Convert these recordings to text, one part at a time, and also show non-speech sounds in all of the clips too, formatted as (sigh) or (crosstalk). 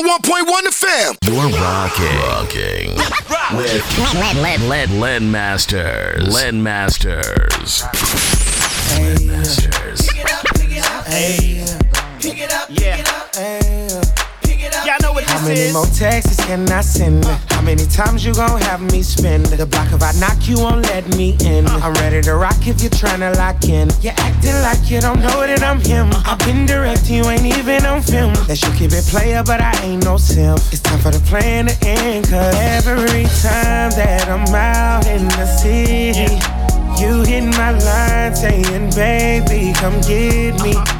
101.1 The Fam. You're rocking. Rocking. With Lead, lead, Lead, Lead Masters. Lead Masters. Lead Masters. Y'all know what How many more texts can I send? How many times you gon' have me spend? The block if I knock you won't let me in. Uh. I'm ready to rock if you're tryna lock in. You're acting like you don't know that I'm him. Uh. I've been direct, you ain't even on film. That you keep it player, but I ain't no sim. It's time for the plan to end. Cause every time that I'm out in the city, you hit my line saying, baby, come get me. Uh-huh.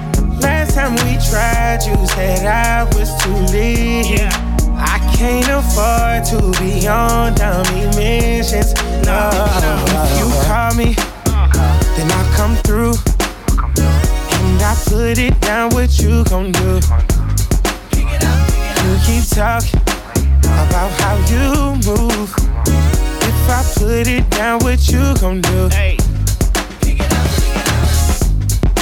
Last time we tried, you said I was too lit. I can't afford to be on dummy missions. No, if you call me, then I'll come through. And I put it down what you gon' do. You keep talking about how you move. If I put it down, what you gon' do? Hey,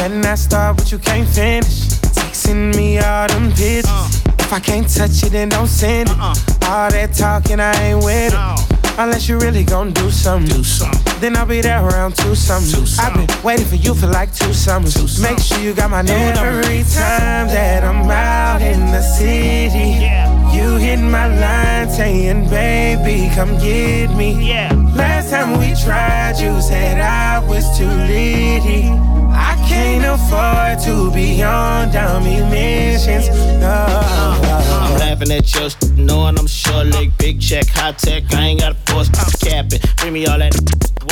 When I start, but you can't finish. Texting me all them pictures. Uh. If I can't touch it, then don't send it. Uh-uh. All that talking, I ain't with no. it. Unless you really gon' do something. Do something. Then I'll be there around two something. I've been waiting for you for like two summers. Make sure you got my number. Every time that I'm out in the city, Yeah. you hit my line saying, baby, come get me. Yeah. Last time we tried, you said I was too litty. I can't afford to be on dummy missions. No. I'm laughing at your sh- knowing I'm short leg, big check, high tech. I ain't got a force, I'm capping. Bring me all that,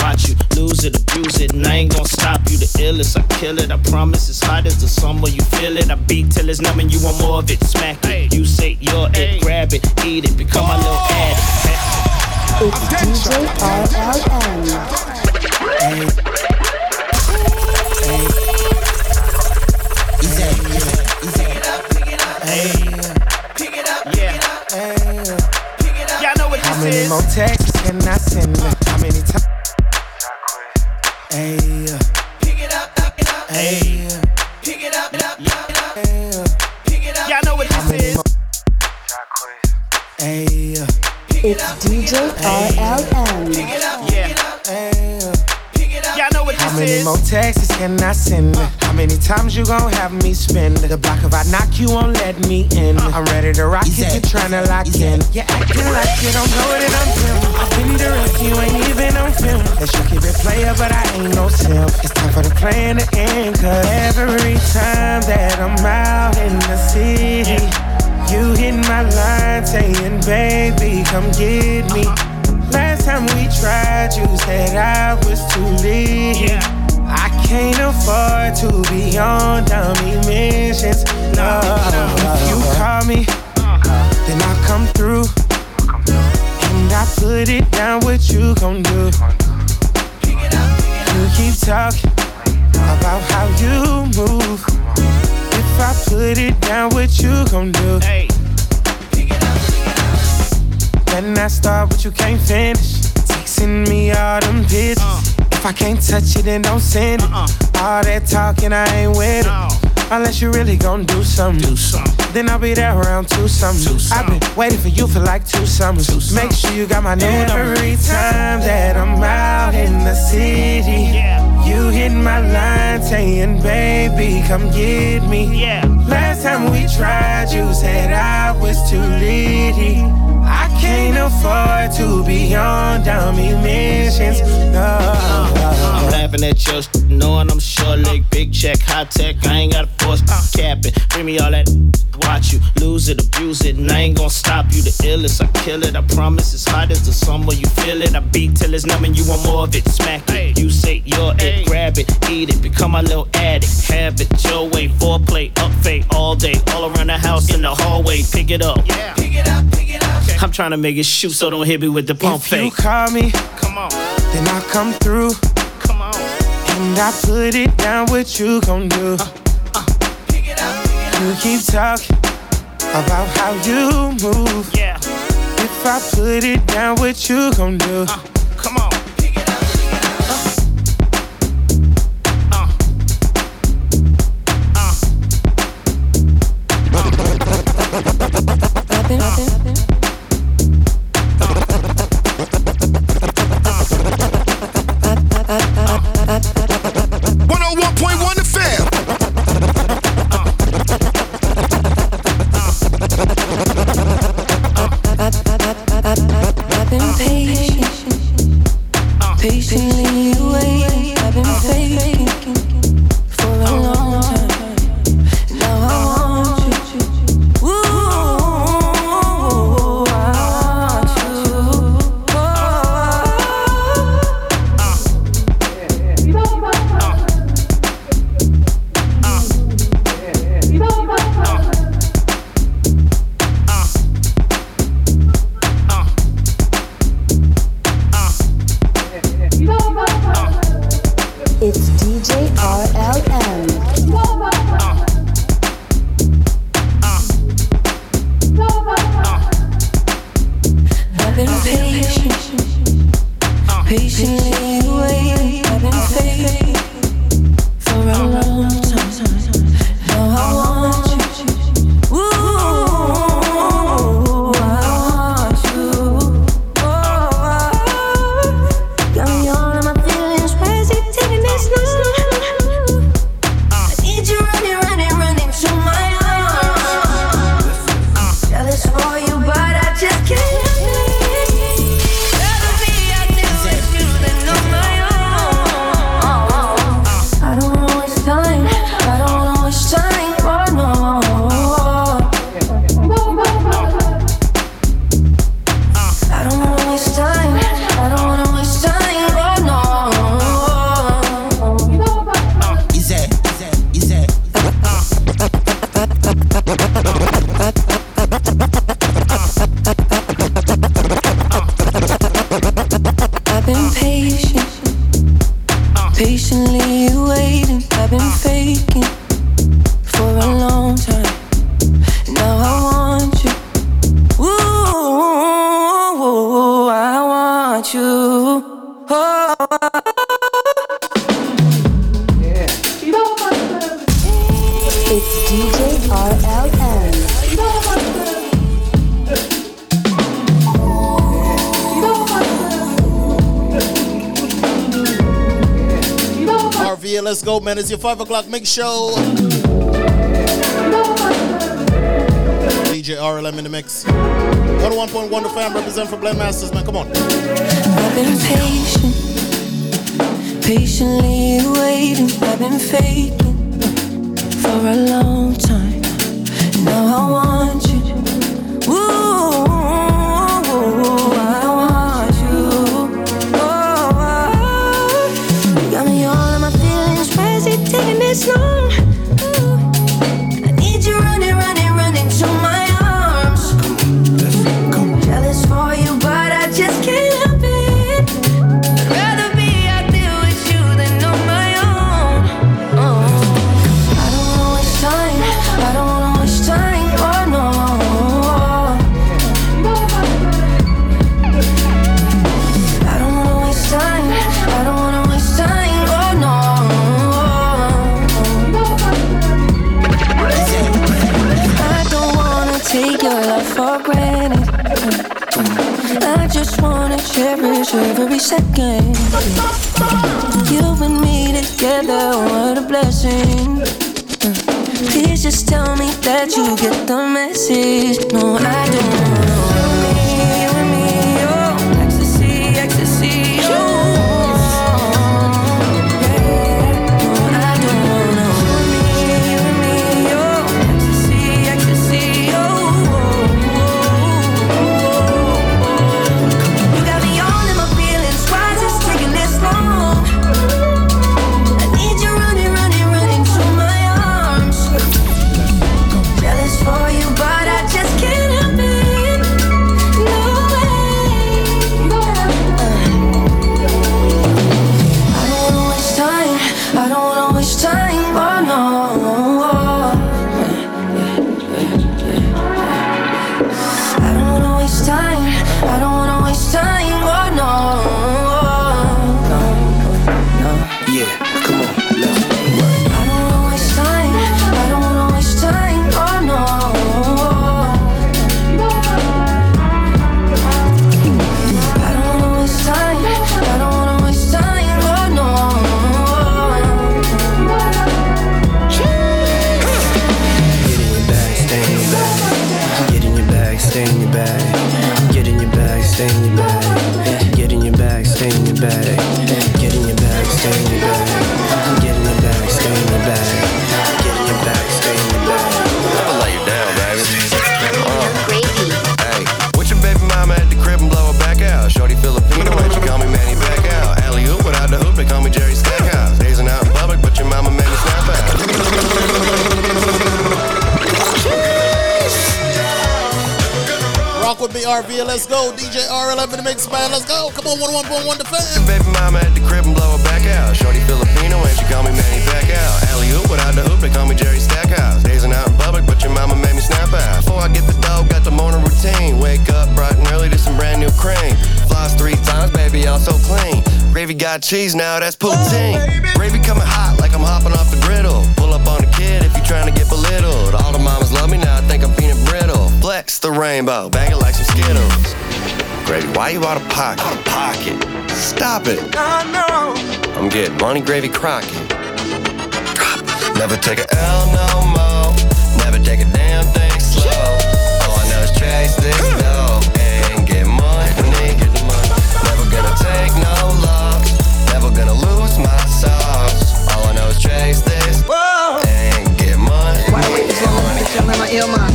watch you lose it, abuse it, and I ain't gonna stop you. The illest, I kill it. I promise it's hot as the summer, you feel it. I beat till it's numb and you want more of it. Smack it, you say you're it, grab it, eat it, become my little addict. It's DJ RLM. Yeah. Y'all know what How many more texts can I send? How many times? Hey, uh, pick it up pick it up hey, pick it up pick it up Yeah Y'all know what this is. more? Hey, It's DJ RLM. Yeah. hey. How many more texts can I send? How many times you gon' have me spend? The block if I knock you won't let me in. I'm ready to rock if you're tryna lock in. You're acting like you don't know that I'm him. I've been direct, you ain't even on film. That you keep it player, but I ain't no simp. It's time for the plan to end. Cause every time that I'm out in the city, you hit my line saying, baby, come get me. Last time we tried, you said I was too lit. I can't afford to be on dummy missions. No, if you call me, then I'll come through. And I put it down, what you gon' do? You keep talking about how you move. If I put it down, what you gon' do? Hey, When I start, but you can't finish. Texting me all them pictures. If I can't touch it, then don't send it. All that talking, I ain't with no. it. Unless you really gon' do something. Do something. Then I'll be there around two summers. I've been waiting for you for like two summers. Make sure you got my number. Every time that I'm out in the city, Yeah. you hit my line saying, baby, come get me. Yeah. Last time we tried, you said I was too litty. I can't afford to be on dummy missions. No. I'm laughing at your sh- knowing I'm short leg, big check, high tech. I ain't got a force, I'm capping. Bring me all that, watch you lose it, abuse it, and I ain't gonna stop you. The illest, I kill it. I promise it's hot as the summer, you feel it. I beat till it's numb and you want more of it. Smack it, you say you're it, grab it, eat it, become my little addict. Have it your way, foreplay, up fade all day, all around the house in the hallway. Pick it up. Yeah. Pick it up, pick it up. I'm trying to make it shoot, so don't hit me with the pump If you call me, Come on, then I'll come through. come on. And I put it down, what you gon' do? i i pick it up You keep talking about how you move. Yeah, If I put it down, what you gon' do? Uh, come on. Uh. go, man. It's your 5 o'clock mix show. DJ RLM in the mix. 101.1 the fam represent for Blend Masters, man. Come on. I've been patient, patiently waiting. I've been faking for a long time. Now I want you. Ooh, taking this cherish every second. You and me together, what a blessing. Please just tell me that you get the message. No, I don't cheese now, that's poutine. Gravy coming hot like I'm hopping off the griddle. Pull up on a kid if you're trying to get belittled. All the mamas love me now, I think I'm peanut brittle. Flex the rainbow, bag it like some Skittles. Gravy, why you out of pocket? Out of pocket. Stop it. I know. I'm getting money, gravy, crockett. Never take a L no more. Never take a damn thing slow. All I know is chase this ill mind.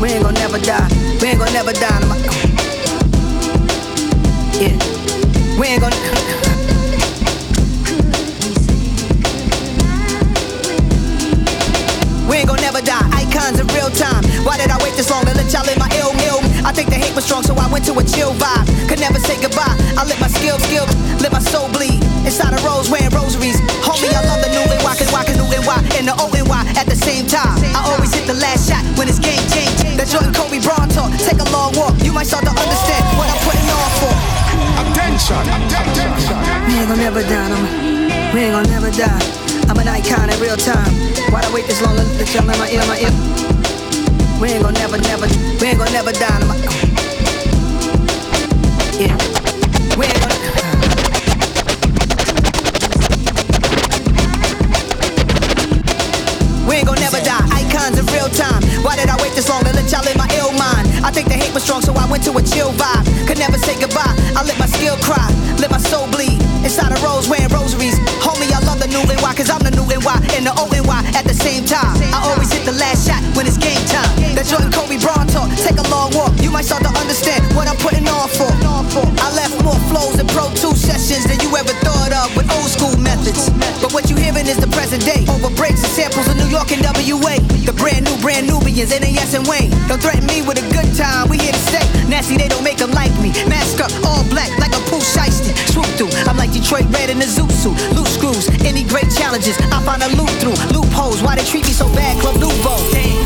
We ain't gonna never die. We ain't gonna never die. Yeah. We ain't gonna. We ain't gonna never die. Icons in real time. Why did I wait this long to let y'all in my ill ill? I think the hate was strong, so I went to a chill vibe. Could never say goodbye. I let my skill skill, let my soul bleed. Inside a rose wearing rosaries. Homie, I love the new and why, cause why, cause new and why, and the O and Y at the same time. I always hit the last shot when it's game change. That Jordan Kobe Bron talk. Take a long walk. You might start to understand what I'm putting on for. Attention, attention. We ain't gonna never die, no. We ain't gonna never die. I'm an icon in real time. Why'd I wait this long to let y'all in my ear, my ear? We ain't gonna never, never, we ain't gonna never die, no. Yeah. We ain't gonna. We never die. Icons in real time. Why did I wait this long to let y'all in my ill mind? I think the hate was strong, so I went to a chill vibe. Could never say goodbye. I let my skill cry, let my soul bleed. Inside a rose wearing rosaries. Homie, I love the new why, cause I'm the new why, and the O same time. I always hit the last shot when it's game time. That Jordan Kobe Bron talk. Take a long walk. You might start to understand what I'm putting on for. I left more flows and Pro Tools sessions than you ever thought of with old school methods. But what you hearing is the present day. Over breaks and samples of New York and WA. The brand new, brand Nubians, NAS and Wayne. Don't threaten me with a good time, we here to stay. Nasty, they don't make them like me. Mask up, all black, like a Pooh Shiesty. Swoop through, I'm like Detroit Red in a Zoot suit. Loose screws, any great challenges, I find a loop through. Loopholes, why they treat me so bad, Club Nouveau.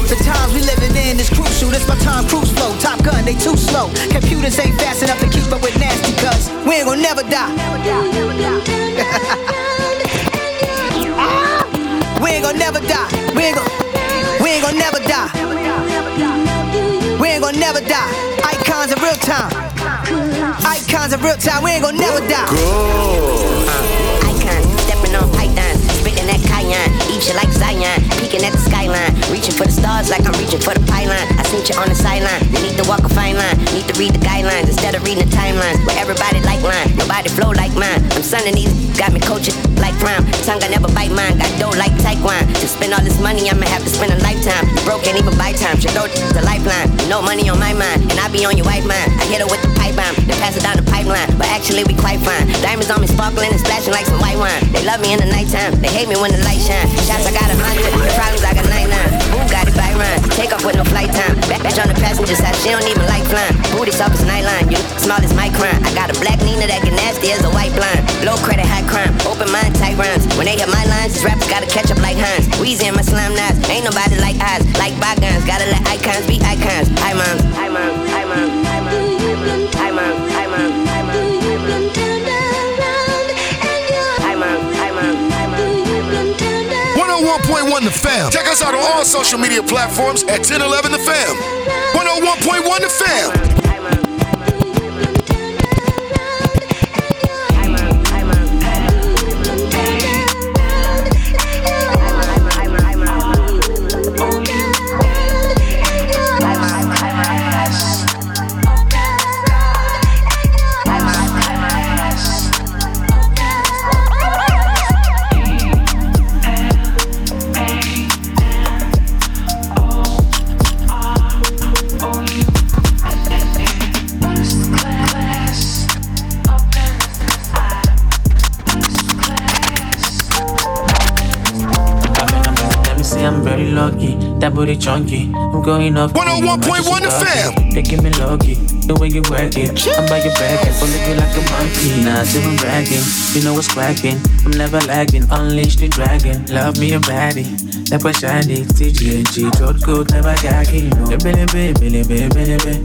The times we living in is crucial. This my Tom Cruise flow. Top gun, they too slow. Computers ain't fast enough to keep up with nasty cuts. We ain't gonna never die. (laughs) We ain't gonna never die. We ain't gonna, ain't gonna never die. We ain't gonna never die. Icons of real time. Icons of real time. We ain't gonna never die. Go. Icon, stepping on pythons, spitting that cayenne, eat you like Zion, peeking at the skyline, reaching for the stars like I'm reaching for the pylon. I seen you on the sideline, you need to walk a fine line, need to read the guidelines instead of reading the timelines. Where everybody like line, nobody flow like mine. I'm sunning these, got me coaching like prime. Tongue I never bite mine, got dough like taekwondo. To spend all this money, I'ma have to spend a lifetime. You broke, can't even buy time. Should throw the lifeline. No money on my mind, and I be on your wife mind. I hit her with the pipe bomb, then pass it down the pipeline. But actually, we quite fine. Diamonds on me sparkling and splashing like some white wine. They love me in the nighttime, they hate me when the light shine. Shots I got a hundred, problems I got 99. Who got it by run? Take off with no flight time. Back on the passenger side, she don't even like flying. Booty soft as nightline, you small as my crime. I got a black Nina that get nasty as a white blind. Low credit, high crime, open mind, tight rhymes. When they hit my lines, these rappers gotta catch up like Hines. Weezy and my slime knives, ain't nobody like eyes, like bygones. Gotta let icons be icons. Hi moms, hi moms, hi 101.1 The Fam. Check us out on all social media platforms at 1011 The Fam. 101.1 The Fam. I'm going up. 101.1 the fam. They give me lucky. The way you work it. I'm by your back and follow you like a monkey. Nah, still I'm bragging. You know what's cracking. I'm never lagging. Unleash the dragon. Love me a baddie. That was shiny. TGNG. Throat coat. Never gagging. No. Billy, billy, billy, billy.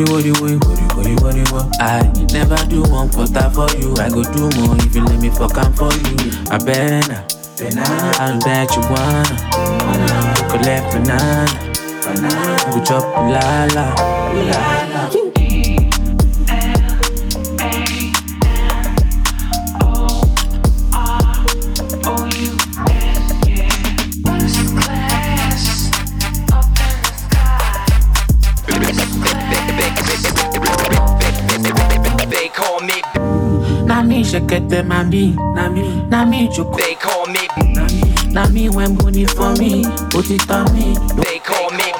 You what you want, what you what you what you what. I never do one quarter for you. I go do more if you let me fuck am for you. I better. I bet you wanna. You could left banana. Banana. We drop la la. La la. They call me, Na me shekete mami, na me, na me they call me, Na me when booty for me, put it on me. they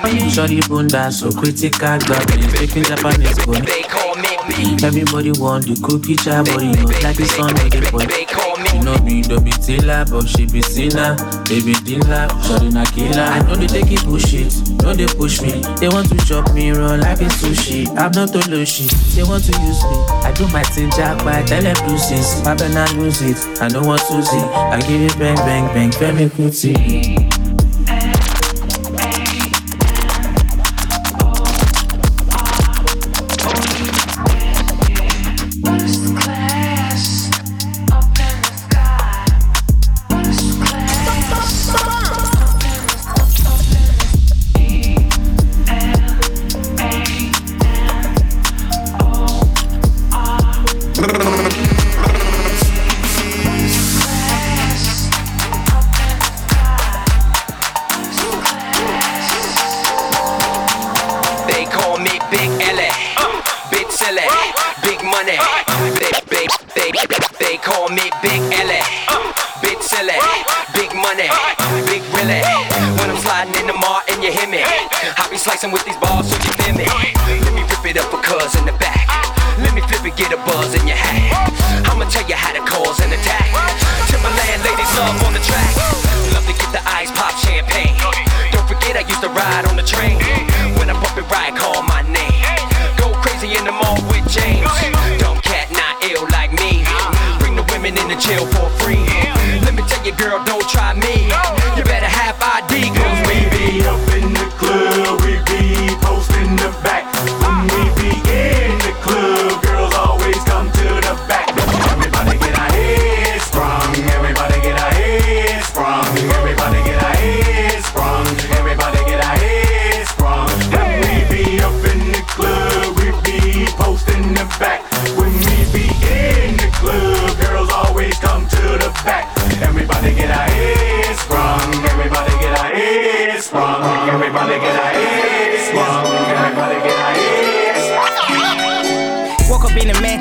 Shorty bunda so critical, got me speaking Japanese boy. they call me, Everybody want the cookie jar, but you know like the sun with the boy. they call me. You know me, don't be tiller, but she be sinner. Be dealer, shorty na killer. I know they take it push it, no they push me. They want to chop me raw like it's sushi. I'm not a loshi, they want to use me. I do my thing jack by tell them deuces. I better not lose it, I don't want to see. I give it bang bang bang, Femi Kuti. They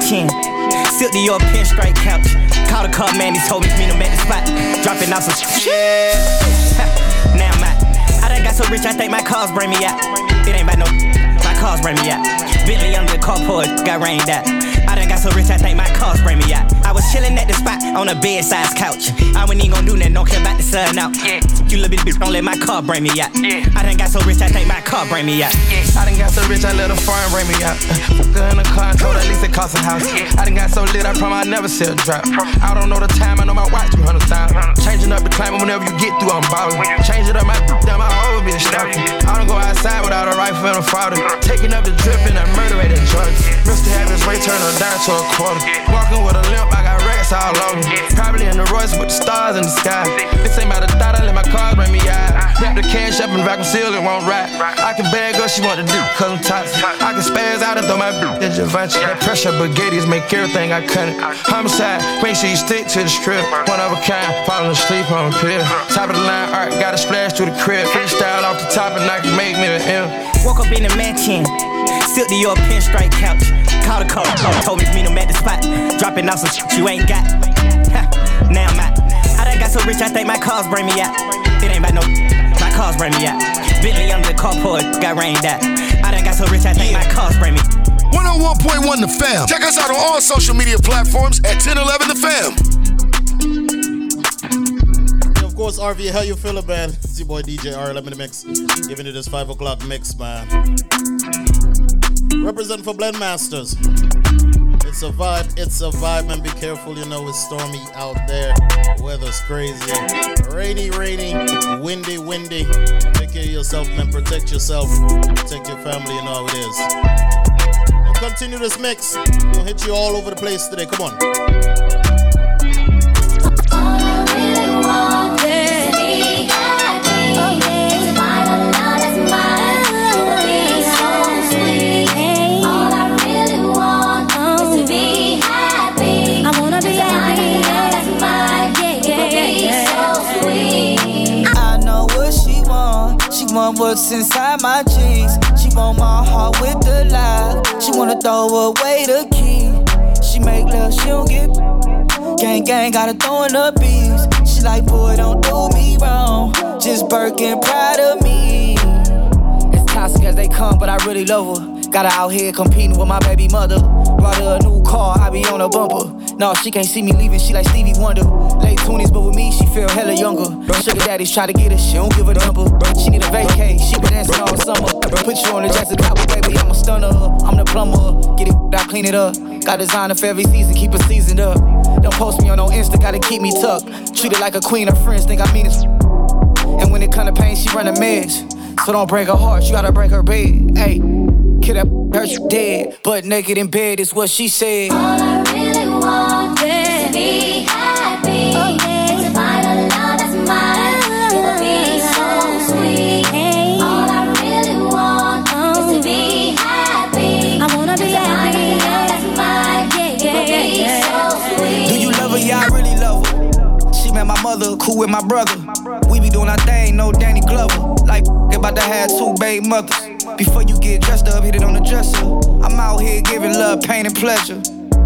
up in a mansion, silk the your pinstripe couch. Called a car man, he told me to meet him at the spot. Dropping off some shit. now I'm out. I done got so rich, I think my cars bring me out. It ain't about no, my cars bring me out. Bentley under the carport, got rained out. I done got so rich, I think my car bring me out. I was chilling at the spot on a bed size couch. I wasn't even gonna do nothing, don't care about the sun out. You little bitch, don't let my car bring me out. I done got so rich, I think my car bring me out. I done got so rich, I let a foreign bring me out. Fucked her in a car and told her at least it cost a house. I done got so lit, I promise I never see a drop. I don't know the time, I know my watch 200 times. Changing up the climate whenever you get through, I'm ballin'. Change it up, my down my whole bitch stopping. I don't go outside without a rifle and a father. Taking up the drip and I murder rate in Georgia. Mr. Have his way, turn her down to a quarter. Walking with a limp, I got racks all over. Me. Probably in the Royce with the stars in the sky. This ain't about a thought, I let my car bring me out. Wrap the cash up and vacuum seal it won't ride. I can bag up, she want to do, cause I'm toxic. I can spaz out and throw my bitch in Givenchy. That pressure baguettes make everything I cut it. Homicide, make sure you stick to the script. One of a kind, falling asleep on a pill. Top of the line, art, got a splash through the crib. Freestyle off the top and I can make me an M. Woke up in a mansion, silk the your pinstripe couch. Called a car, told me to meet him at the spot. Dropping off some shit you ain't got. Ha, now I'm out. I done got so rich, I think my cars bring me out. It ain't about no, my cars bring me out. Bentley under the carport, got rained out. I done got so rich, I think my cars bring me. 101.1 The Fam. Check us out on all social media platforms at 1011 The Fam. of course, RV, how you feeling, man? It's your boy DJ RLM in the mix. Giving you this 5 o'clock mix, man. Represent for Blend Masters. It's a vibe, it's a vibe, and Be careful, you know, it's stormy out there. Weather's crazy. Rainy, rainy, windy, windy. Take care of yourself, man. Protect yourself. Protect your family, you know how it is. We'll continue this mix. We'll hit you all over the place today. Come on. What's inside my jeans. She want my heart with the lie. She wanna throw away the key. She make love, she don't get. Gang gang gotta throw in the beats. She like, boy, don't do me wrong. Just Birkin proud of me. As toxic as they come, but I really love her. Got her out here competing with my baby mother. Brought her a new car, I be on a bumper. No, she can't see me leaving, she like Stevie Wonder. Late 20s, but with me, she feel hella younger. Sugar daddies try to get her, she don't give a number. Bro, She need a vacay, she been dancing all summer. Put you on the Jackson Cowboy, baby, I'm a stunner. I'm the plumber, get it, I clean it up. Got designer for every season, keep it seasoned up. Don't post me on no Insta, gotta keep me tucked. Treat it like a queen, her friends think I mean it. And when it come to pain, she run a mess. So don't break her heart, you gotta break her bed. Hey, kid that hurt you dead. But naked in bed is what she said. Cool with my brother. We be doing our thing, no Danny Glover. Like about to have two baby mothers. Before you get dressed up, hit it on the dresser. I'm out here giving love, pain, and pleasure.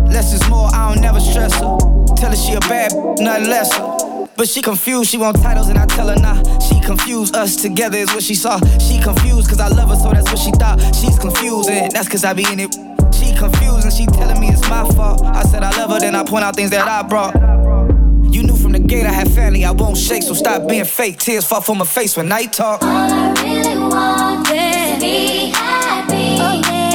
Less is more, I don't never stress her. Tell her she a bad, nothing lesser. But she confused, she want titles, and I tell her nah. She confused, us together is what she saw. She confused, cause I love her, so that's what she thought. She's confused, and that's cause I be in it. She confused, and she telling me it's my fault. I said I love her, then I point out things that I brought. You knew from the gate I had family, I won't shake, so stop being fake. Tears fall from my face when I talk. All I really want is to be happy. Oh, Find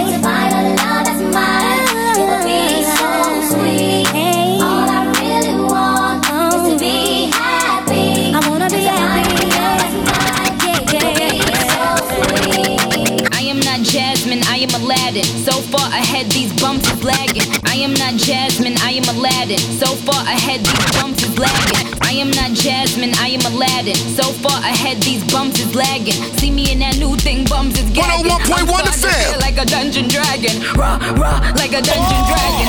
ahead, these bumps is lagging. I am not Jasmine, I am Aladdin. So far ahead, these bumps is lagging. I am not Jasmine, I am Aladdin. So far ahead, these bumps is lagging. See me in that new thing, bums is gagging. 101.1 I'm the starting to feel Like a dungeon dragon. Raw, raw, like a dungeon dragon.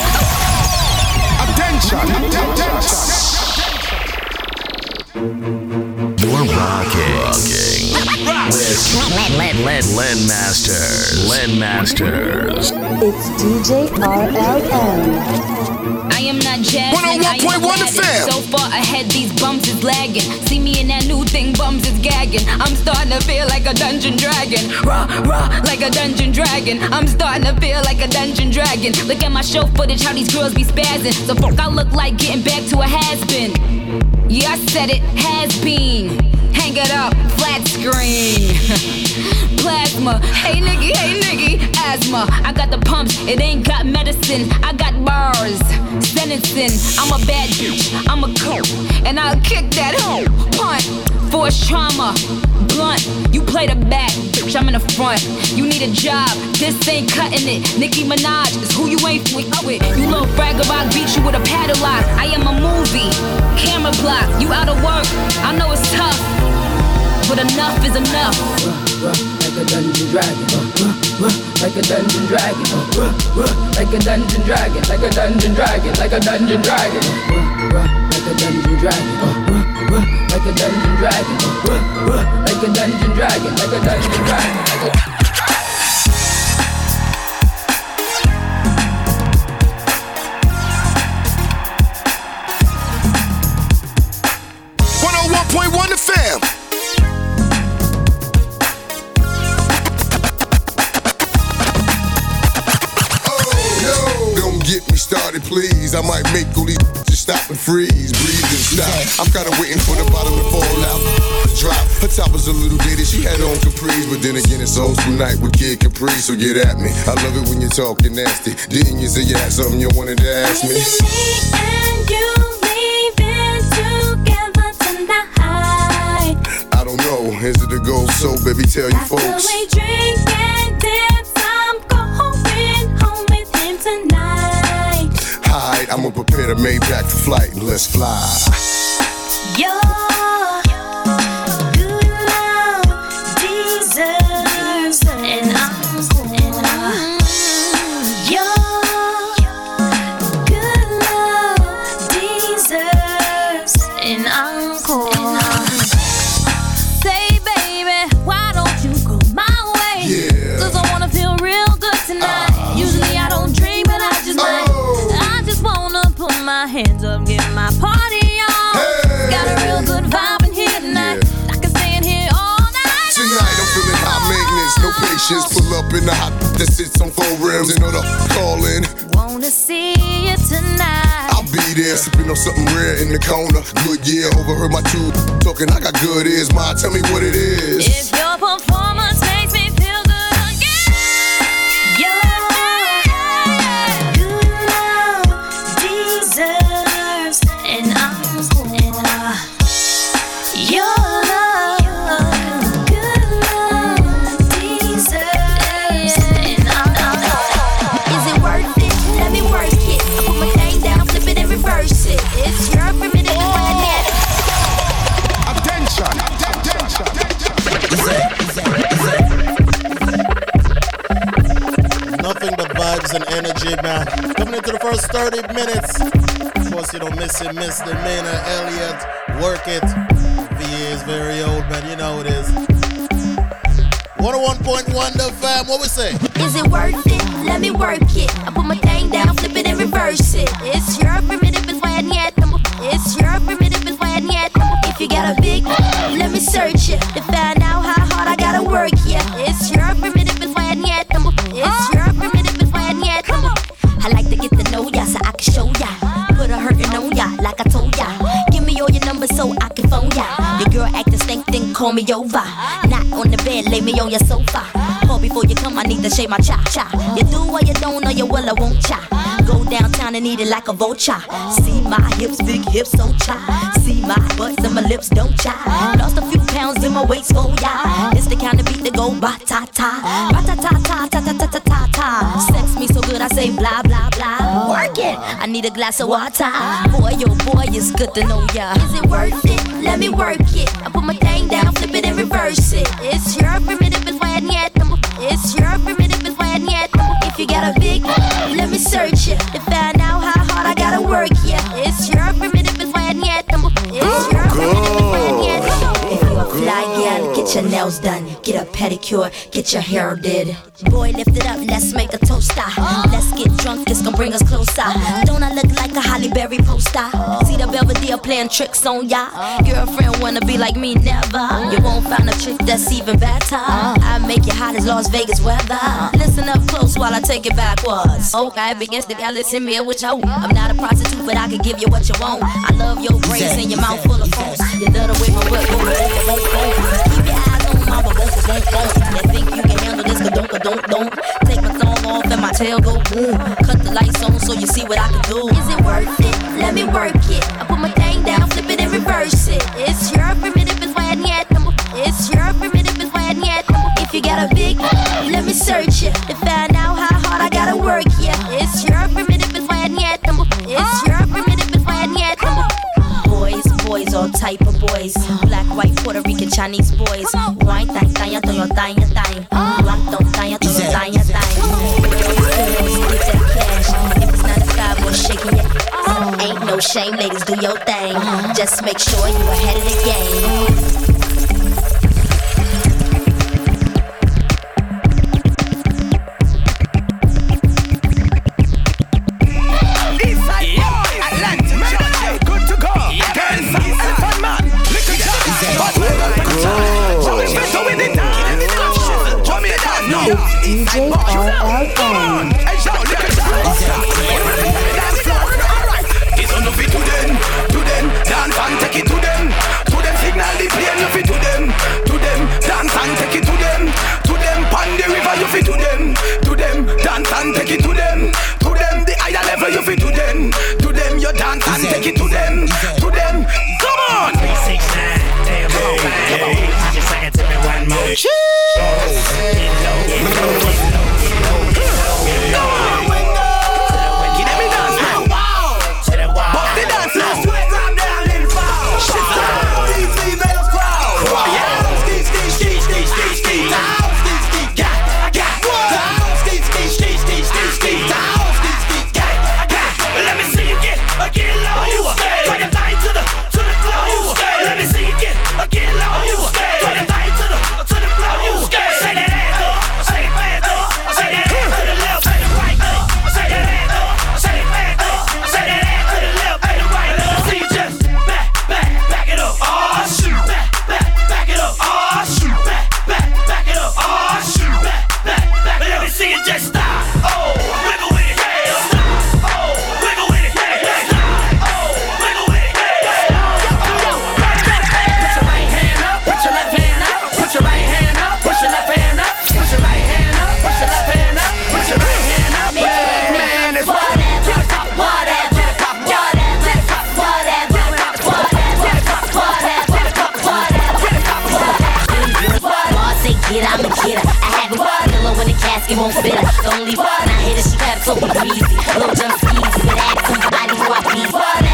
Attention, You're rocking. Rocking. With Lead, Lead, Lead, Lead Masters. Lead Masters. It's DJ RLM. I am not Jasmine, I am 101.1 the So far ahead, these bumps is lagging. See me in that new thing, bums is gagging. I'm starting to feel like a dungeon dragon. Raw, raw, like a dungeon dragon. I'm starting to feel like a dungeon dragon. Look at my show footage, how these girls be spazzing. So fuck, I look like getting back to a has been. Yeah, I said it, has been. Hang it up, flat screen. (laughs) Plasma, hey nigga, hey nigga, asthma. I got the pumps, it ain't got medicine. I got bars, sentencing. I'm a bad bitch, I'm a coat, and I'll kick that hoe. Punt, force trauma, blunt. You play the back, bitch, I'm in the front. You need a job, this ain't cutting it. Nicki Minaj is who you ain't with. with. You little vagabond, beat you with a paddle lock. I am a movie, camera block. You out of work, I know it's tough, but enough is enough. Like a dungeon dragon, like a dungeon dragon, like a dungeon dragon, like a dungeon dragon, like a dungeon dragon, like a dungeon dragon, like a dungeon dragon, like a dungeon dragon, like a dungeon dragon. Might make all these just stop and freeze, breathe and stop. I'm kinda waiting for the bottom to fall out. Drop. Her top was a little dated, she had on capris, but then again it's old school night with Kid Capri, so get at me. I love it when you're talking nasty. Didn't you say you had something you wanted to ask me? And you leaving together tonight. I don't know, is it a go? So baby, tell your After folks. I'ma prepare to make back for flight and let's fly. Your in the hot that sits on four rims and order calling. Wanna see you tonight. I'll be there, sipping on something rare in the corner. Good year, overheard my two talking. I got good ears, ma. Tell me what it is. 30 minutes. Of course, you don't miss it, misdemeanor, Elliott, work it. VA is very old, man. You know it is. 101.1 the fam, what we say? Is it worth it? Let me work it. I put my thing down, flip it and reverse it. It's your primitive is why I need It's your primitive is why need If you got a big, let me search it to find call me over. Not on the bed, lay me on your sofa. Call before you come, I need to shave my cha cha. You do or you don't, or you will, I won't cha. Downtown and eat it like a vulture. See my hips, big hips, so cha. See my butts and my lips, don't cha. Lost a few pounds in my waist, oh yeah. It's the kind of beat that go ba ta ta. Ba ta ta ta ta ta ta ta ta ta. Sex me so good, I say blah blah blah. Work it. I need a glass of water. Boy, oh boy, it's good to know ya. Is it worth it? Let me work it. I put my thing down, flip it and reverse it. It's your primitive, is why I need It's your primitive, is why I need If you got a big, searching. If I get your nails done, get a pedicure, get your hair did. Boy, lift it up, let's make a toaster. Ah. Let's get drunk, it's gonna bring us closer. Don't I look like a Halle Berry poster? See the Belvedere playing tricks on ya. Girlfriend wanna be like me, never. You won't find a chick that's even better. I make you hot as Las Vegas weather. Listen up close while I take it backwards. Okay, begins to listen me what you. I'm not a prostitute, but I can give you what you want. I love your braids and your mouth full of phones. You love the way my go, won't, won't, won't. Won't. You think you can handle this, don't, don't, don't. Take my thumb off and my tail go boom. Cut the lights on so you see what I can do. Is it worth it? Let me work it. I put my thing down, flip it and reverse it. It's your primitive, is why I need It's your primitive, is why I need If you got a big, let me search it to find out how hard I gotta work. Yeah, it's your primitive, is why I need It's your Boys, boys, all type of boys. Black, white, Puerto Rican, Chinese boys. Wine, thang, thang, thang, thang, thang. Black, don't thang, thang, thang, thang. Get that cash. If it's not a five, we're shaking your. Ain't no shame, ladies, do your thing. Just make sure you're ahead of the game. it won't fit only I hit she so jump skis, to body, who I be.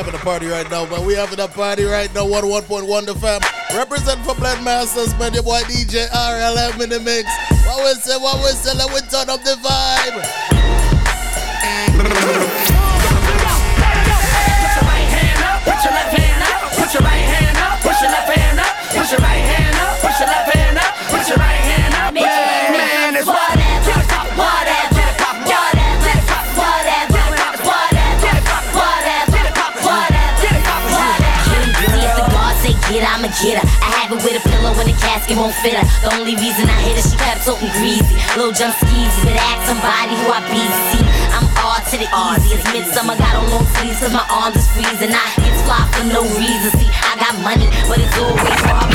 Having a party right now, but We having a party right now. One one point one the fam. Represent for Blend Masters, man. Your boy DJ RLM in the mix. What we say, what we say, let we turn up the vibe. Put your right hand up, put your left it won't fit her. The only reason I hit her, she kept talking greasy. Little jump skis, but ask somebody who I be. See, I'm all to the easy. It's midsummer, got on long sleeves, cause my arms is freezing. I get fly for no reason. See, I got money, but it's always hard.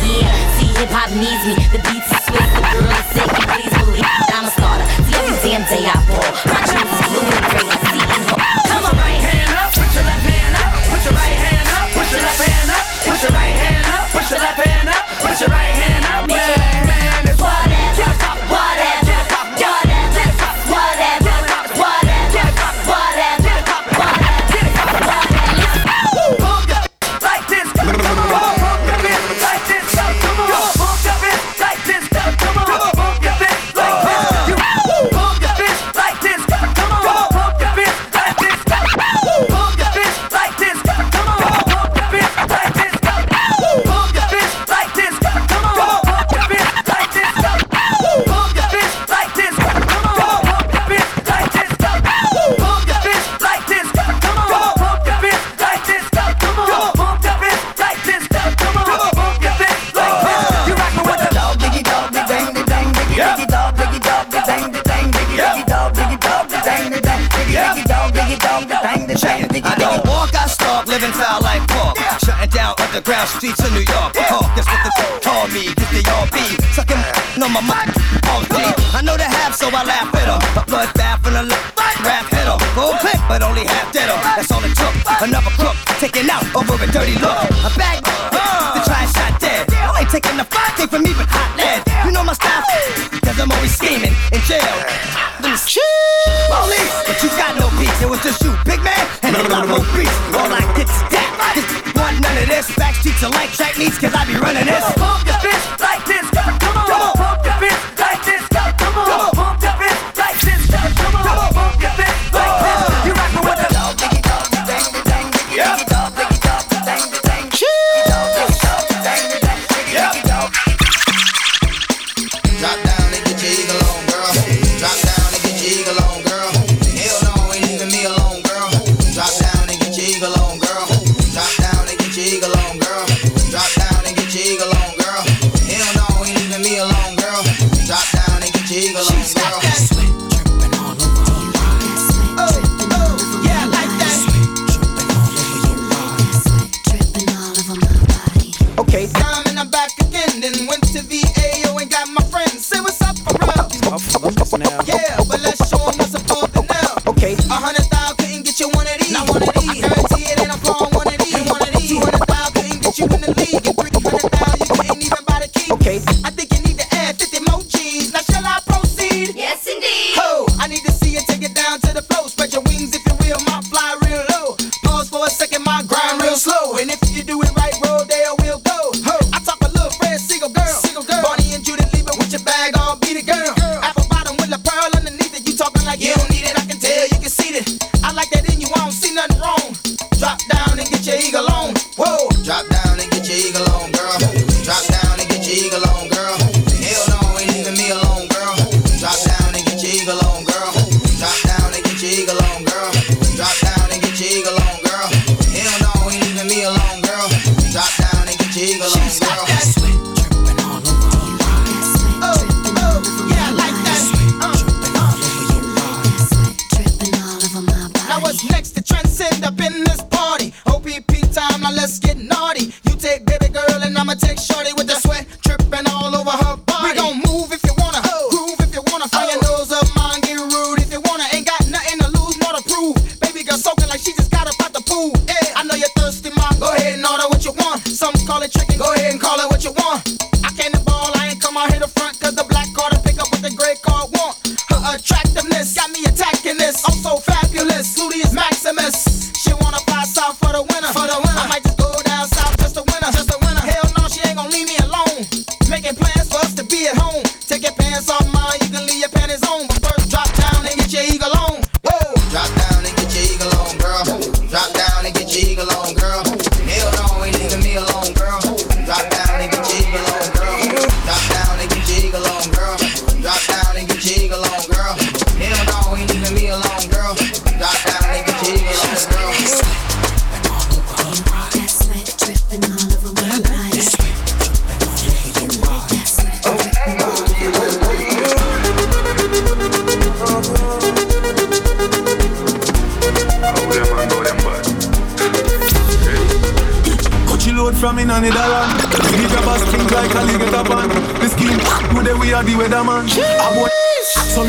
Yeah, see, hip hop needs me. The beats are sweet, the girl is sick, and please believe that I'm a starter. See, every damn day I ball. My dreams blue and crazy. your right hand.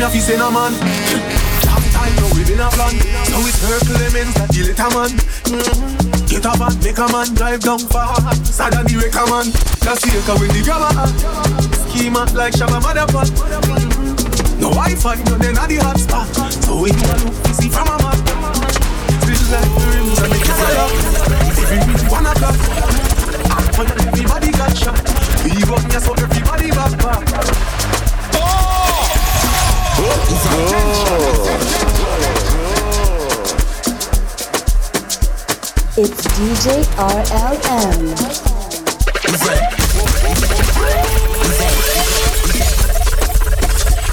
Ya fi say no man. Half time now we been a plan. So it's her Clemens that the little man. Mhm. Get up and make a man drive down far. Sad than the wrecker man. That's the echo when the grabber. Schema like Shabba motherfucker. No Wi-Fi, no then at the hot spot. So when you a look, you see from a map. Still like the rims and the catalog. Every week one o'clock. When everybody got shot. We run ya so everybody back back. It's DJ RLM.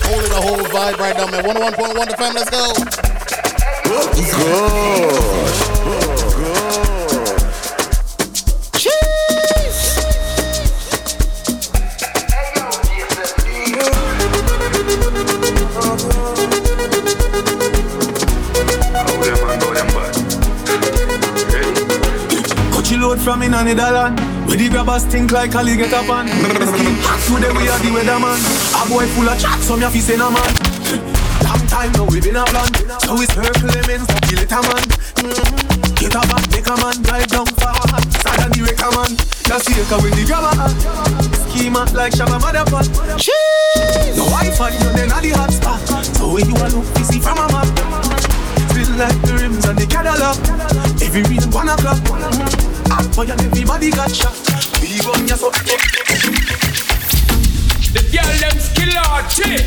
Holding the whole vibe right now, man. 101.1 the fam, let's go. Coachy load from in on the dollar. Where the grabbers think like a league get up on. Today we are the weatherman. A boy full of chat, some ya fi say no man. Long time now we been a plan. So it's her Clemens that the little man. Mhm. Get up and make a man drive down far. Sad than the wrecker man. Just see when the grabber. Schema like Shabba motherfucker. No Wi-Fi, no then at the hot spot. So when you a look, you see from a map. Feel like the rims and the Cadillac. Every reason one o'clock. Hot boy and everybody got shot. We run ya so. The girl them skill out eh? (laughs) chick.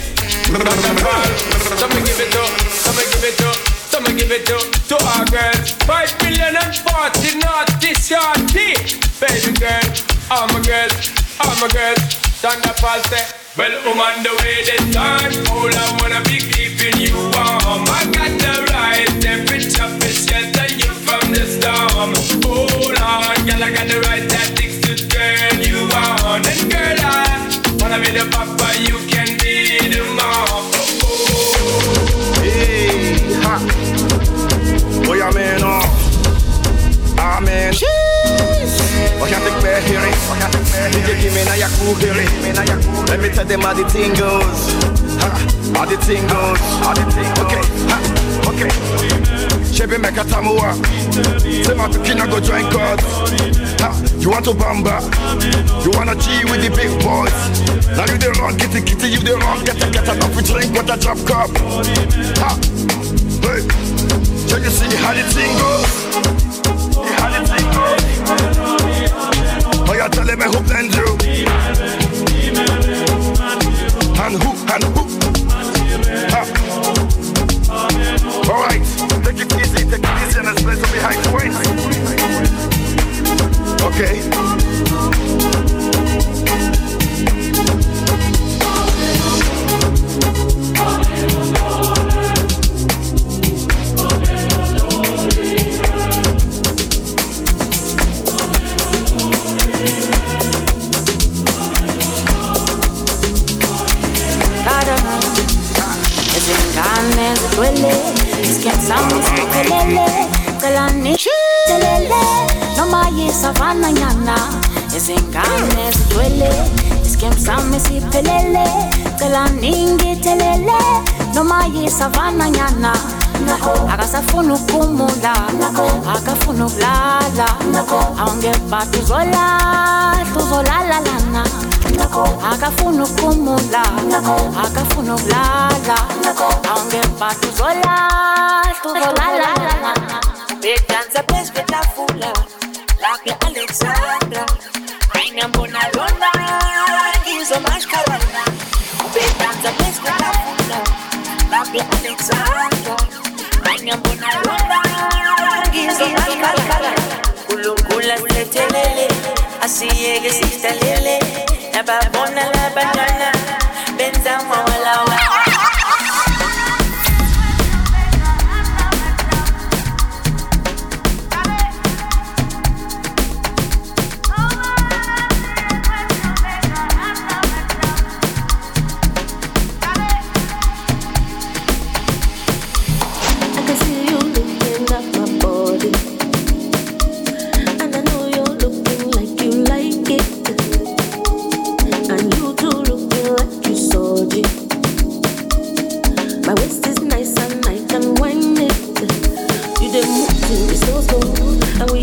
Some me give it to, some me give it to, some me give it to to our girls. Five million and forty naughty shorty. Baby girl, all my girls, all my girls. Stand up and say, well, I'm on the way this time. All I wanna be keeping you warm. I got the girl, I got the right tactics to turn you on. And girl, I wanna be the papa, you can be the mom. Oh, Hey, ha. Boy, I'm in, oh. I'm in. Oh. Ah, What can't take here? What DJ give me now your cool, hear me. Let me tell them how the thing goes. How the thing goes. How the thing goes. Okay, okay. Chevy make a tamua. Say my pikin go join God. You want to bamba? You wanna G with the big boys? Now you the wrong, kitty kitty, you the wrong, get a get enough, we drink with a drop cup. Ha, hey, so you see how the thing goes? How the thing goes? You telling me who blend you? And who, and who? Ha. All right, take it easy, take it easy, and let's play some behind the waist. Okay. Noma yisavana nyana. Akasafuna ukumula akafuna ukulala awungebhada uzolahla uzolalalana akafuna ukumula akafuna ukulala awungebhada uzolahla uzolalalana bedansa phezu kwetafula lapha alexandra ayinambona lona ngizomashkarana silethelele asiyeke sidlalele nababona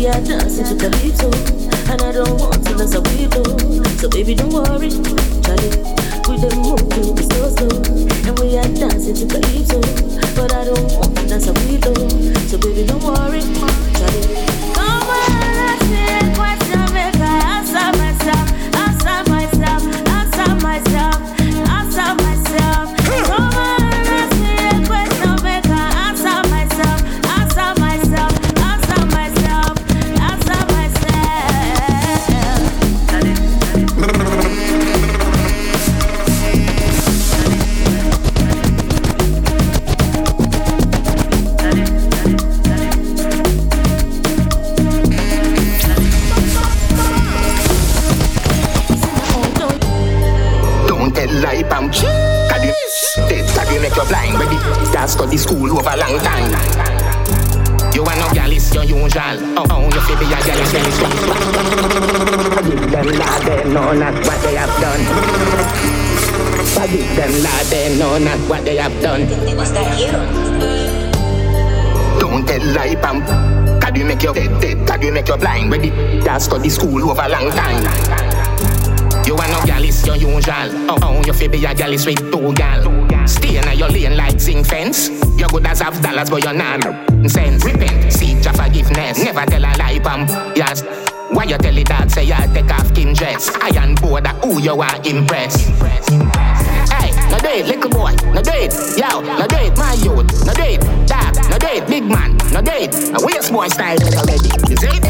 we are dancing to the beat. And I don't want to dance a we go, so baby don't worry, Charlie. We to the so slow, and we are dancing to the beat so. But I don't want to dance a we go, so baby don't worry, Charlie. It's with two gal. Stay in your lane like zinc fence. You good as have dollars, but you're not sense. Repent, seek your forgiveness. Never tell a lie, pam. Yes. Why you tell it that say you take off skin dress? I that who you are impress. Hey, no it, little boy, no it, yo, no it, my youth, no it, dad, no it, big man, no do it, a waste boy style already, you see?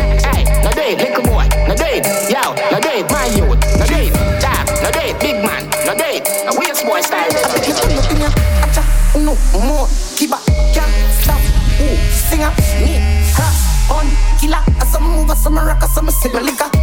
I rock, I sip a liquor.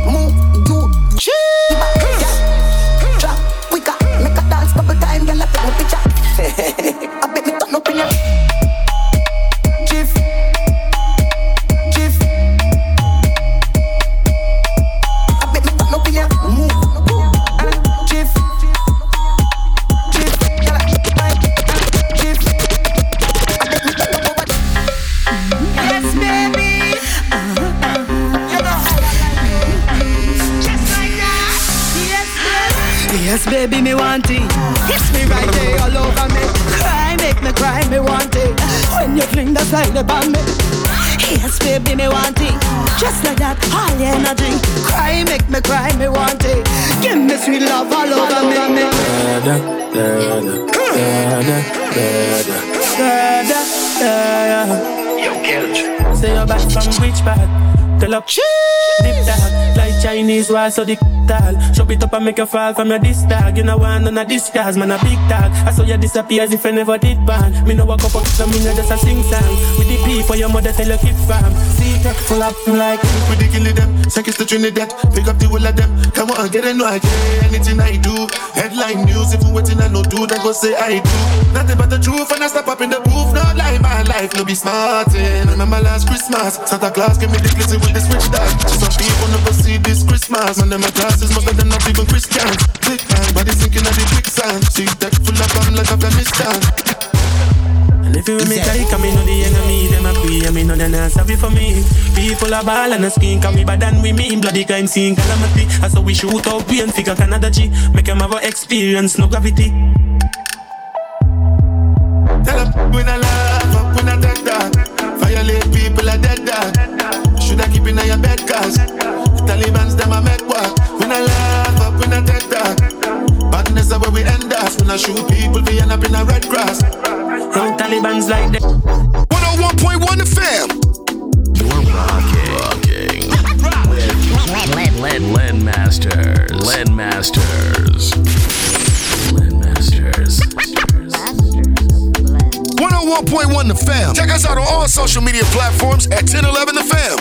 Wall, so the tall. Chop it up and make you fall from your disc dog. You know one none of this cars, man a big dog. I saw you disappear as if I never did ban. Me no walk up up, so me no just a sing song. With the people your mother tell you keep farm. Secret full up like We the kill them, seconds to Trinidad. Pick up the whole of them. Come on, get a know I get anything I do. Headline news, if you waiting I no do, then go say I do. Nothing but the truth, and I step up in the booth. No lie, my life no be smarting. Eh. Remember my last Christmas, Santa Claus gave me the glizzy with the switch dog. Some people never see this Christmas, and them my glasses mother than not even Christians. Big man, body sinking at the quicksand. See that full of bomb like Afghanistan. And if you with me tight, come me know the enemy, them a pray, and me know they're not sorry for me. People are ball and a skin, come me bad than we mean. Bloody crime scene, calamity. I saw we shoot out, we and figure Canada G. Make them have a experience, no gravity. Tell them we not laugh up, we not dead dog. Violate people are dead dog. Shoulda keep in your bed cause the Taliban's them a make work. We not laugh up, we not dead dog. Badness is where we end us. We not shoot people, we end up in a red cross. Young Taliban's like that. 101.1 the fam. Rocking. With (laughs) Lead, Lead, Lead Masters. Lead Masters. 101.1 the fam. Check us out on all social media platforms at 1011 the fam.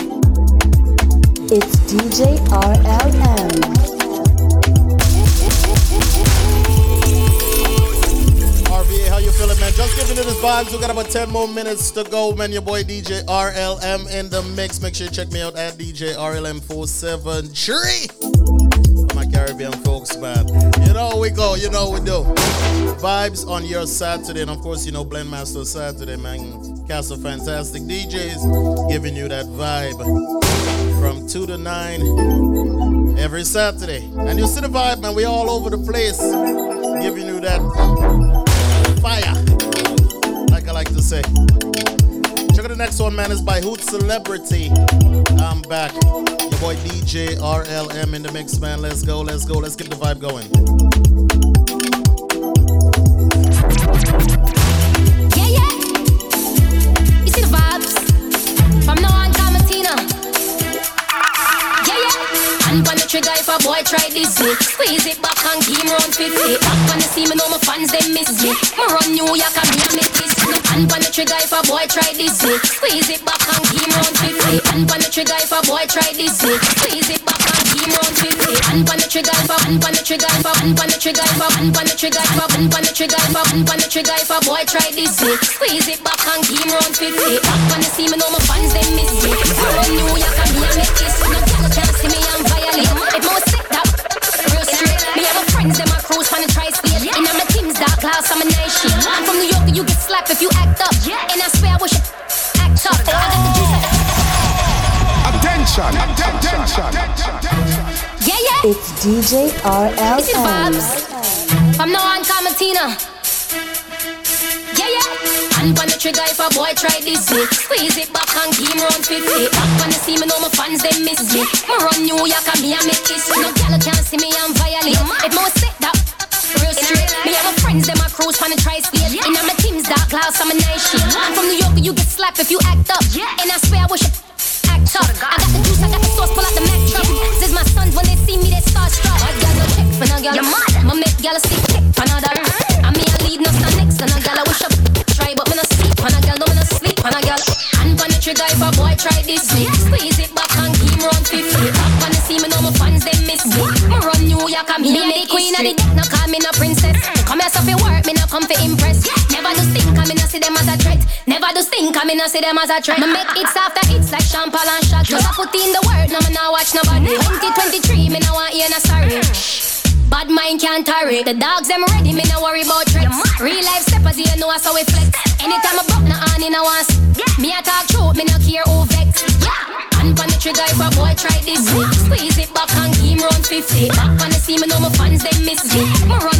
It's DJ RLM. RVA, how you feeling, man? Just giving it his vibes. We got about 10 more minutes to go, man. Your boy DJ RLM in the mix. Make sure you check me out at DJ RLM473. Caribbean folks, man. You know we go, you know we do. Vibes on your Saturday, and of course, you know Blendmaster Saturday, man. Castle Fantastic DJs giving you that vibe from 2 to 9 every Saturday. And you see the vibe, man. We all over the place giving you that fire, like I like to say. Check out the next one, man. Is by Hood Celebrityy. I'm back. Your boy DJ RLM in the mix, man. Let's go, let's go, let's get the vibe going. Yeah, yeah. You see the vibes? From now on, call me Tina. Yeah, yeah. And on the trigger if a boy try this way. Squeeze it back and him round 50. Back when they see me, know my fans, they miss me. Me run New York and trigger if a boy try this way. Squeeze it back and give him round 50. And on the trigger if a boy try this way. Squeeze it back and give him round 50. And on the trigger if a, and on the trigger if a, and on the trigger if a, and on the trigger if a, and on the trigger if a, and on the trigger if a boy try this way. Squeeze it back and give him round 50. Back when they see me, know my fans, they miss me. Me run New York and me a make this. No girl can't see me, I'm violate. It must sit that real straight. Me have a friends, them a cruise on the tri-state. And I'm team's dark class, I'm a night shit. I'm from New York, you get slapped if you act up. Yeah, and I swear I wish you act tough. I got the juice. Attention, attention. Yeah, yeah. It's DJ RL. This is RLM. vibes. From now on, call me Tina. Yeah, yeah. And on the trigger if a boy try this way. Squeeze it back and give him round 50. Back when they see me, know my fans, they miss me. Me run New York and me a make this. No girl can't see me, I'm violate. It must sit that real straight. Me have a friends, them a cruise on the tri-state. And I'm a team's dark class, I'm a night shit. I'm from New York, you get slapped if you act up. And I swear I wish act tough. I got the juice, I got the sauce, pull out the Mac truck. This is my sons, when they see me, they starstruck. I got no check for no gal. Your mother. My make gal see kick for no another. I me a lead, no stand next to no gal. I wish I try, but me no sleep on a gal. No, me no sleep on a gal. And on the trigger if a boy try this way. Squeeze it back and him round 50. Back when they see me, know my this. Me run New York and me, the queen history. the deck. No call me no princess. Mm. Come here, so fi work, me no come fi impress. Never do stink, I me no see them as a threat. Never do stink, I me no see them as a threat. Ah. Me make hits after hits like champagne and shot. Just I put in the work, no me no watch nobody. Mm. 2023, me no want hear no sorry. Mm. Bad mind can't tarry. The dogs them ready, me no worry about threats. Real life steppers, you know so we flex. Anytime I buck, no on in a once. Me a talk truth, me no care who vex. Yeah, on the trigger if a boy try this, squeeze it back and keep 50. Back on the scene, I know fans, they miss me.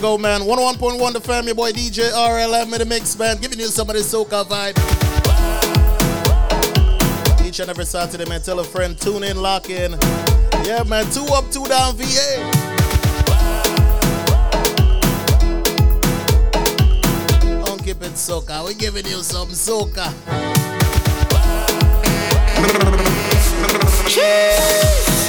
ago, man. 101.1 The Fam, your boy DJ RLM in the mix, man. Giving you some of this soca vibe. Each and every Saturday, man. Tell a friend, tune in, lock in. Yeah, man. Two up, two down, VA. Don't keep it soca. We're giving you some soca. Cheers!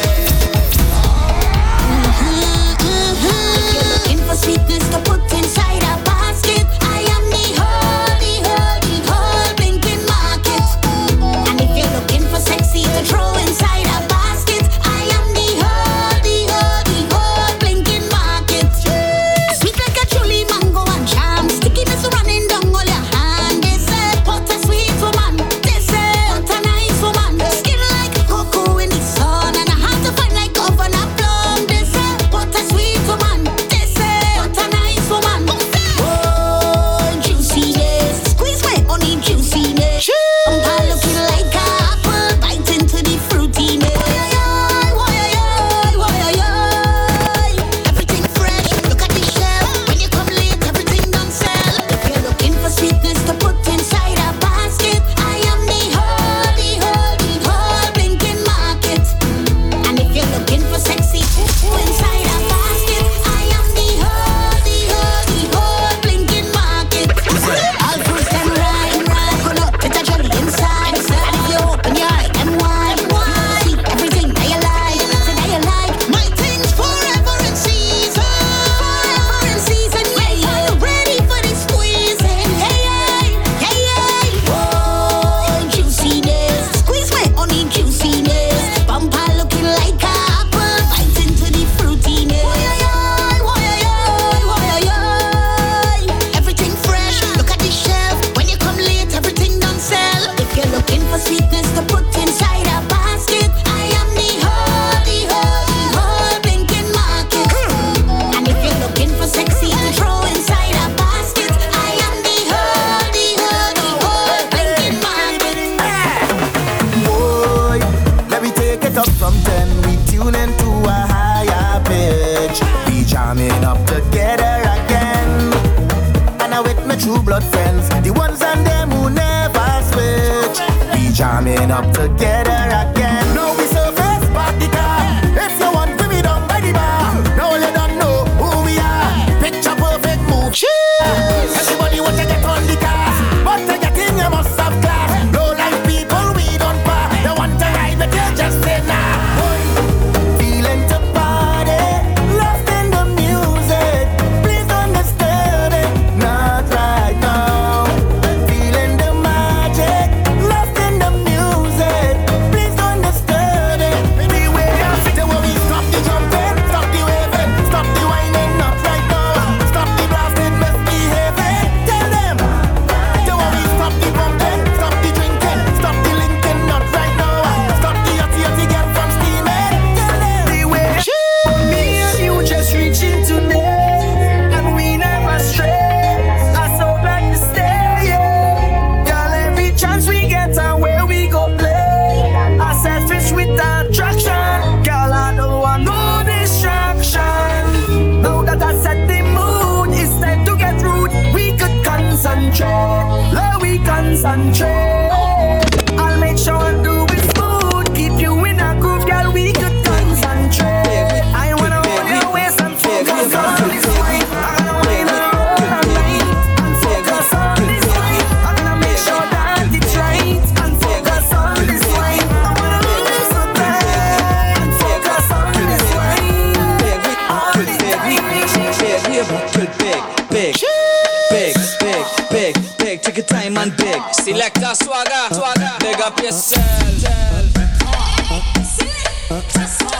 bag up yourself.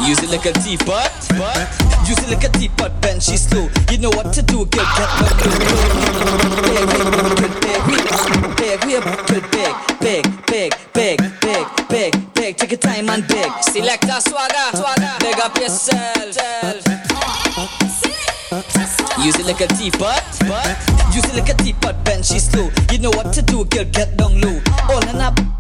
Use it like a teapot, but use it like a teapot, bend she slow. You know what to do, girl. Get up, big, big, big, big, big, big, big, big, big, big. Take your time and big. Select a swagger, swagger. Big up yourself. Use it like a teapot, but use it like a teapot, bend she slow. You know what to do, girl. Get down low. All in a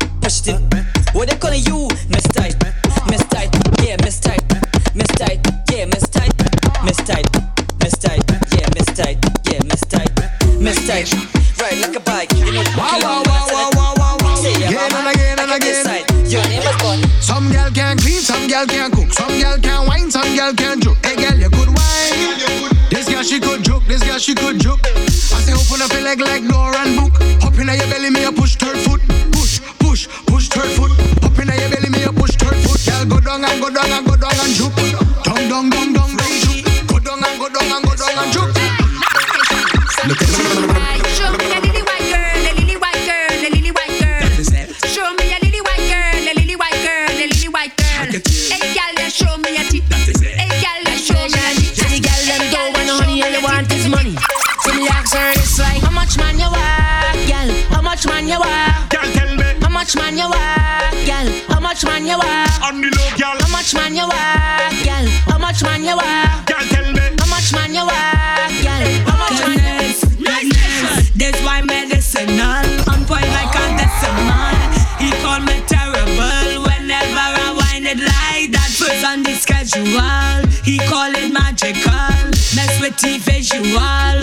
much man you want? On the low, girl. How much man you want, girl? How much man you want? Girl, tell me. How much man you want, girl? How much man you want? Madness. That's why medicinal. On point like a decimal. He called me terrible whenever I wind it like that. puts on the schedule, he call it magical. Mess with the visual.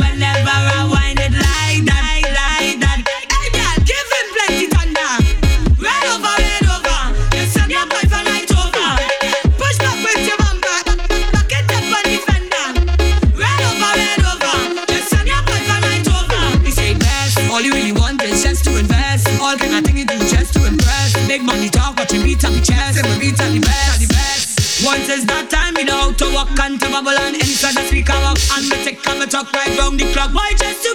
Talk right round the clock. Why just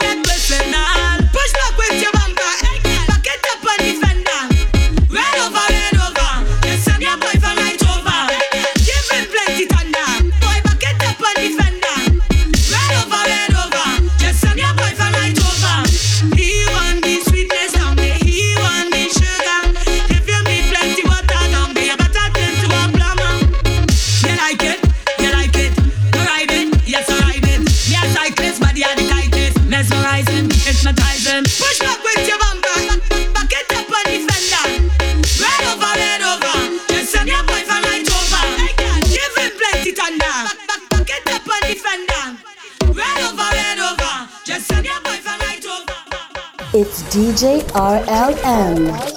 DJ RLM.